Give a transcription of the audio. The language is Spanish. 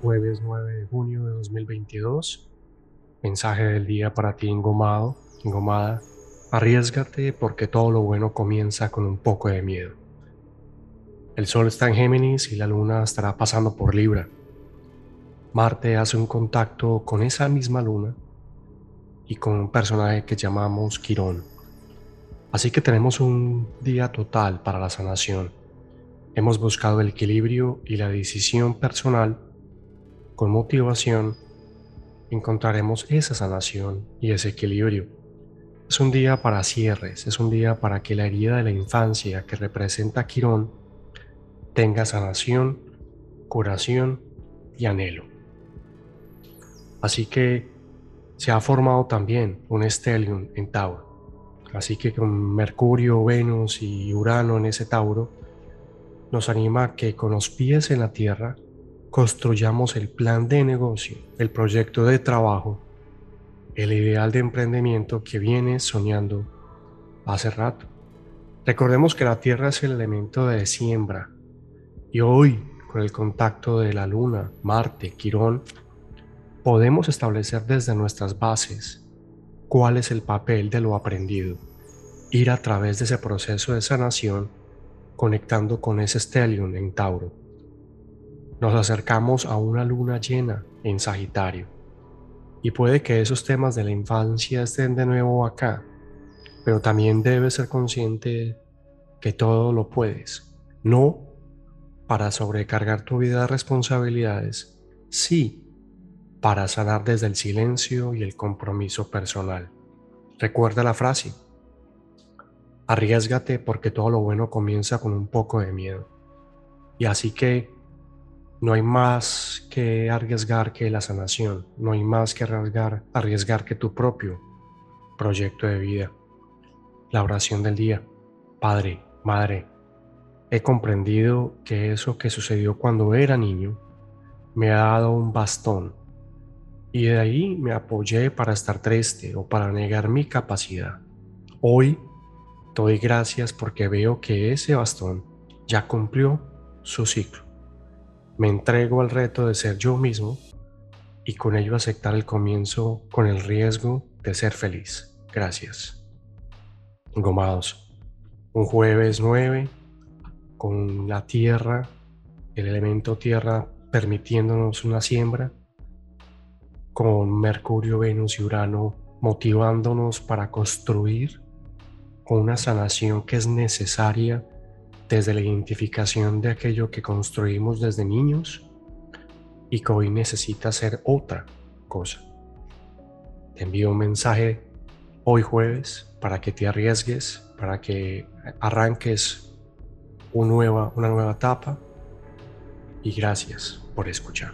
jueves 9 de junio de 2022. Mensaje del día para ti, engomado, engomada. Arriesgate porque todo lo bueno comienza con un poco de miedo. El sol está en Géminis y la luna estará pasando por Libra. Marte hace un contacto con esa misma luna y con un personaje que llamamos Quirón. Así que tenemos un día total para la sanación. Hemos buscado el equilibrio y la decisión personal con motivación encontraremos esa sanación y ese equilibrio. Es un día para cierres, es un día para que la herida de la infancia que representa Quirón tenga sanación, curación y anhelo. Así que se ha formado también un estelium en Tauro. Así que con Mercurio, Venus y Urano en ese Tauro, nos anima a que con los pies en la tierra construyamos el plan de negocio, el proyecto de trabajo, el ideal de emprendimiento que vienes soñando hace rato. Recordemos que la tierra es el elemento de siembra y hoy, con el contacto de la luna, Marte, Quirón, podemos establecer desde nuestras bases cuál es el papel de lo aprendido, ir a través de ese proceso de sanación conectando con ese stellium en Tauro nos acercamos a una luna llena en Sagitario. Y puede que esos temas de la infancia estén de nuevo acá, pero también debes ser consciente que todo lo puedes. No para sobrecargar tu vida de responsabilidades, sí para sanar desde el silencio y el compromiso personal. Recuerda la frase, arriesgate porque todo lo bueno comienza con un poco de miedo. Y así que no hay más que arriesgar que la sanación, no hay más que arriesgar, que tu propio proyecto de vida. La oración del día. Padre, Madre, he comprendido que eso que sucedió cuando era niño me ha dado un bastón y de ahí me apoyé para estar triste o para negar mi capacidad. Hoy doy gracias porque veo que ese bastón ya cumplió su ciclo. Me entrego al reto de ser yo mismo y con ello aceptar el comienzo con el riesgo de ser feliz. Gracias. Gomados. Un jueves 9 con la tierra, el elemento tierra permitiéndonos una siembra, con Mercurio, Venus y Urano motivándonos para construir con una sanación que es necesaria desde la identificación de aquello que construimos desde niños y que hoy necesita ser otra cosa. Te envío un mensaje hoy jueves para que te arriesgues, para que arranques una nueva, una nueva etapa y gracias por escuchar.